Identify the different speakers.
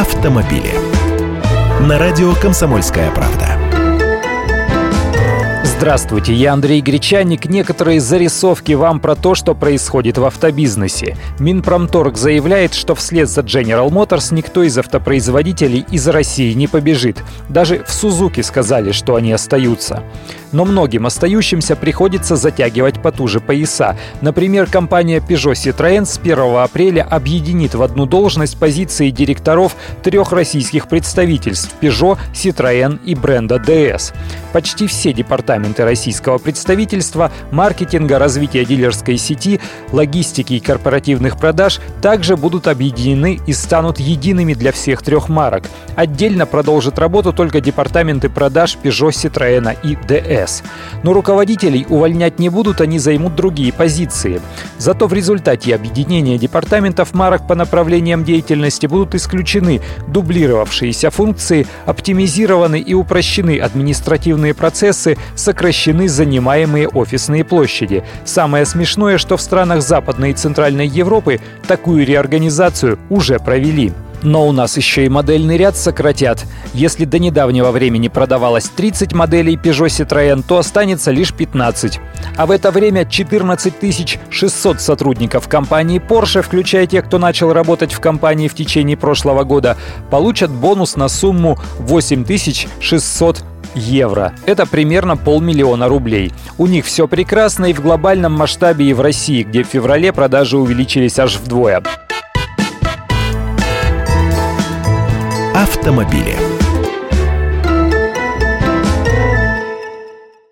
Speaker 1: автомобили. На радио «Комсомольская правда».
Speaker 2: Здравствуйте, я Андрей Гречаник. Некоторые зарисовки вам про то, что происходит в автобизнесе. Минпромторг заявляет, что вслед за General Motors никто из автопроизводителей из России не побежит. Даже в Сузуки сказали, что они остаются. Но многим остающимся приходится затягивать потуже пояса. Например, компания Peugeot Citroën с 1 апреля объединит в одну должность позиции директоров трех российских представительств Peugeot, Citroën и бренда DS. Почти все департаменты российского представительства, маркетинга, развития дилерской сети, логистики и корпоративных продаж также будут объединены и станут едиными для всех трех марок. Отдельно продолжат работу только департаменты продаж Peugeot, Citroën и DS. Но руководителей увольнять не будут, они займут другие позиции. Зато в результате объединения департаментов марок по направлениям деятельности будут исключены дублировавшиеся функции, оптимизированы и упрощены административные процессы, сокращены занимаемые офисные площади. Самое смешное, что в странах Западной и Центральной Европы такую реорганизацию уже провели. Но у нас еще и модельный ряд сократят. Если до недавнего времени продавалось 30 моделей Peugeot Citroën, то останется лишь 15. А в это время 14 600 сотрудников компании Porsche, включая тех, кто начал работать в компании в течение прошлого года, получат бонус на сумму 8 600 евро. Это примерно полмиллиона рублей. У них все прекрасно и в глобальном масштабе, и в России, где в феврале продажи увеличились аж вдвое.
Speaker 1: Автомобили.